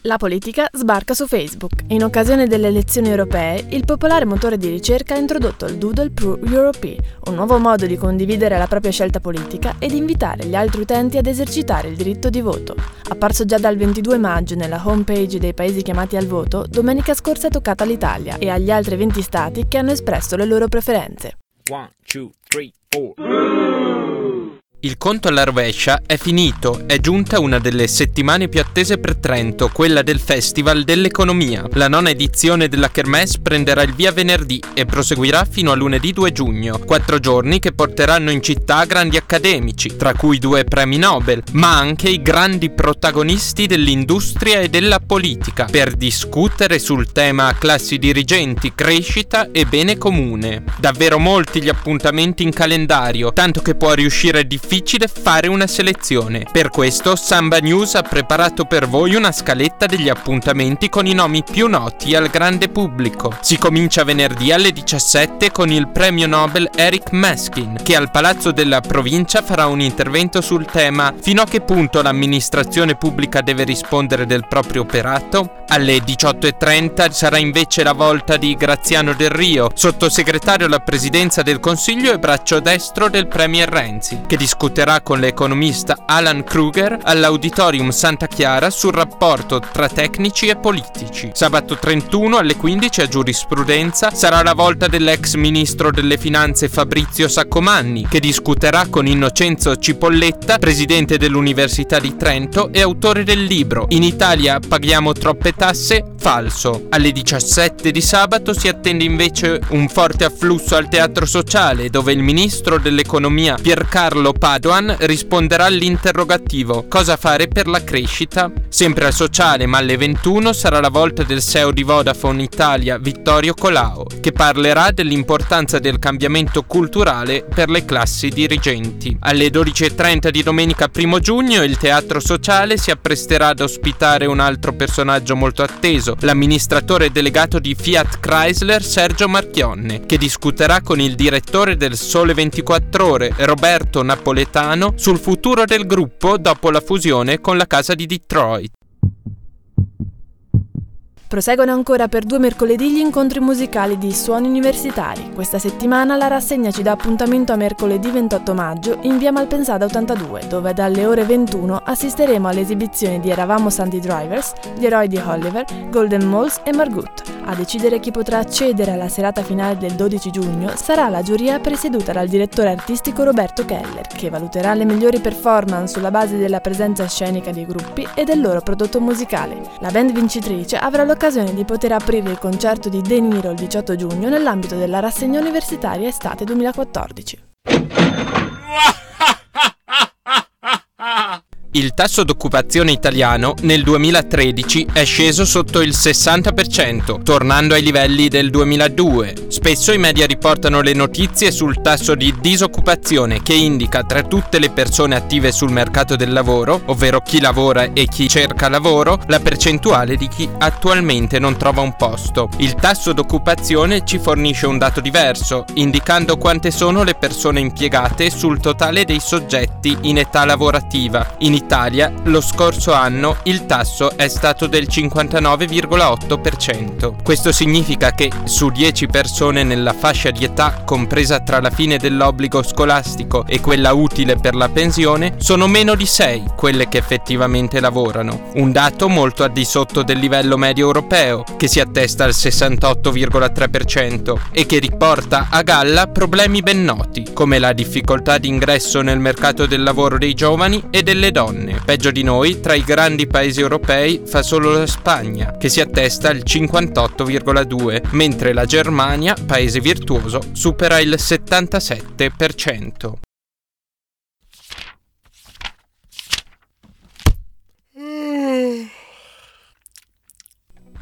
La politica sbarca su Facebook. In occasione delle elezioni europee, il popolare motore di ricerca ha introdotto il Doodle Pro Europe, un nuovo modo di condividere la propria scelta politica ed invitare gli altri utenti ad esercitare il diritto di voto. Apparso già dal 22 maggio nella homepage dei paesi chiamati al voto, domenica scorsa è toccata all'Italia e agli altri 20 stati che hanno espresso le loro preferenze. One, two, three, four. Il conto alla rovescia è finito, è giunta una delle settimane più attese per Trento, quella del Festival dell'Economia. La nona edizione della Kermesse prenderà il via venerdì e proseguirà fino a lunedì 2 giugno, quattro giorni che porteranno in città grandi accademici, tra cui due premi Nobel, ma anche i grandi protagonisti dell'industria e della politica, per discutere sul tema classi dirigenti, crescita e bene comune. Davvero molti gli appuntamenti in calendario, tanto che può riuscire difficile difficile fare una selezione. Per questo Samba News ha preparato per voi una scaletta degli appuntamenti con i nomi più noti al grande pubblico. Si comincia venerdì alle 17 con il premio Nobel Eric Maskin, che al Palazzo della Provincia farà un intervento sul tema fino a che punto l'amministrazione pubblica deve rispondere del proprio operato. Alle 18.30 sarà invece la volta di Graziano Del Rio, sottosegretario alla presidenza del Consiglio e braccio destro del Premier Renzi, che discuterà discuterà con l'economista Alan Kruger all'Auditorium Santa Chiara sul rapporto tra tecnici e politici. Sabato 31 alle 15 a giurisprudenza sarà la volta dell'ex ministro delle finanze Fabrizio Saccomanni, che discuterà con Innocenzo Cipolletta, presidente dell'Università di Trento e autore del libro In Italia paghiamo troppe tasse? Falso. Alle 17 di sabato si attende invece un forte afflusso al teatro sociale, dove il ministro dell'economia Piercarlo Paolo Padoan risponderà all'interrogativo Cosa fare per la crescita? Sempre al sociale, ma alle 21 sarà la volta del CEO di Vodafone Italia Vittorio Colao, che parlerà dell'importanza del cambiamento culturale per le classi dirigenti. Alle 12.30 di domenica 1 giugno il Teatro Sociale si appresterà ad ospitare un altro personaggio molto atteso, l'amministratore delegato di Fiat Chrysler Sergio Marchionne, che discuterà con il direttore del Sole 24 Ore Roberto Napoletano napoletano sul futuro del gruppo dopo la fusione con la casa di Detroit. Proseguono ancora per due mercoledì gli incontri musicali di Suoni Universitari. Questa settimana la rassegna ci dà appuntamento a mercoledì 28 maggio in via Malpensada 82, dove dalle ore 21 assisteremo alle esibizioni di Eravamo Sandy Drivers, Gli eroi di Oliver, Golden Moles e Margut. A decidere chi potrà accedere alla serata finale del 12 giugno sarà la giuria presieduta dal direttore artistico Roberto Keller, che valuterà le migliori performance sulla base della presenza scenica dei gruppi e del loro prodotto musicale. La band vincitrice avrà l'occasione l'occasione di poter aprire il concerto di De Niro il 18 giugno nell'ambito della rassegna universitaria estate 2014. Il tasso d'occupazione italiano nel 2013 è sceso sotto il 60%, tornando ai livelli del 2002. Spesso i media riportano le notizie sul tasso di disoccupazione che indica tra tutte le persone attive sul mercato del lavoro, ovvero chi lavora e chi cerca lavoro, la percentuale di chi attualmente non trova un posto. Il tasso d'occupazione ci fornisce un dato diverso, indicando quante sono le persone impiegate sul totale dei soggetti in età lavorativa. In Italia lo scorso anno il tasso è stato del 59,8%. Questo significa che su 10 persone nella fascia di età compresa tra la fine dell'obbligo scolastico e quella utile per la pensione sono meno di 6 quelle che effettivamente lavorano, un dato molto al di sotto del livello medio europeo che si attesta al 68,3% e che riporta a galla problemi ben noti come la difficoltà di ingresso nel mercato del lavoro dei giovani e delle donne donne. Peggio di noi, tra i grandi paesi europei fa solo la Spagna, che si attesta al 58,2, mentre la Germania, paese virtuoso, supera il 77%.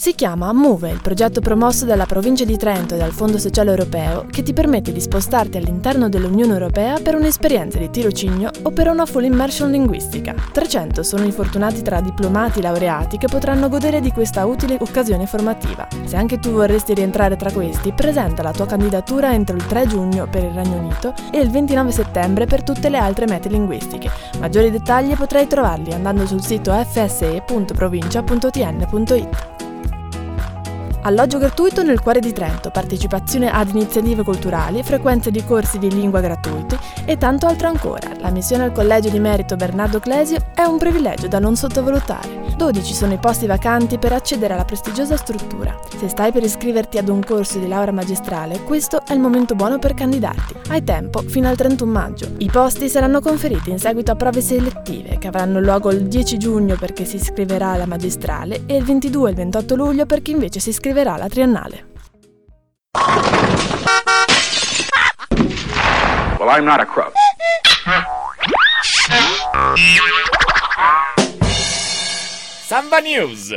Si chiama Move, il progetto promosso dalla provincia di Trento e dal Fondo Sociale Europeo che ti permette di spostarti all'interno dell'Unione Europea per un'esperienza di tirocinio o per una full immersion linguistica. 300 sono i fortunati tra diplomati e laureati che potranno godere di questa utile occasione formativa. Se anche tu vorresti rientrare tra questi, presenta la tua candidatura entro il 3 giugno per il Regno Unito e il 29 settembre per tutte le altre mete linguistiche. Maggiori dettagli potrai trovarli andando sul sito fse.provincia.tn.it. Alloggio gratuito nel cuore di Trento, partecipazione ad iniziative culturali, frequenze di corsi di lingua gratuiti e tanto altro ancora. La missione al Collegio di Merito Bernardo Clesio è un privilegio da non sottovalutare. 12 sono i posti vacanti per accedere alla prestigiosa struttura. Se stai per iscriverti ad un corso di laurea magistrale, questo è il momento buono per candidarti. Hai tempo fino al 31 maggio. I posti saranno conferiti in seguito a prove selettive che avranno luogo il 10 giugno per chi si iscriverà alla magistrale e il 22 e il 28 luglio per chi invece si iscriverà alla triennale. Well, I'm not a crook. Samba News.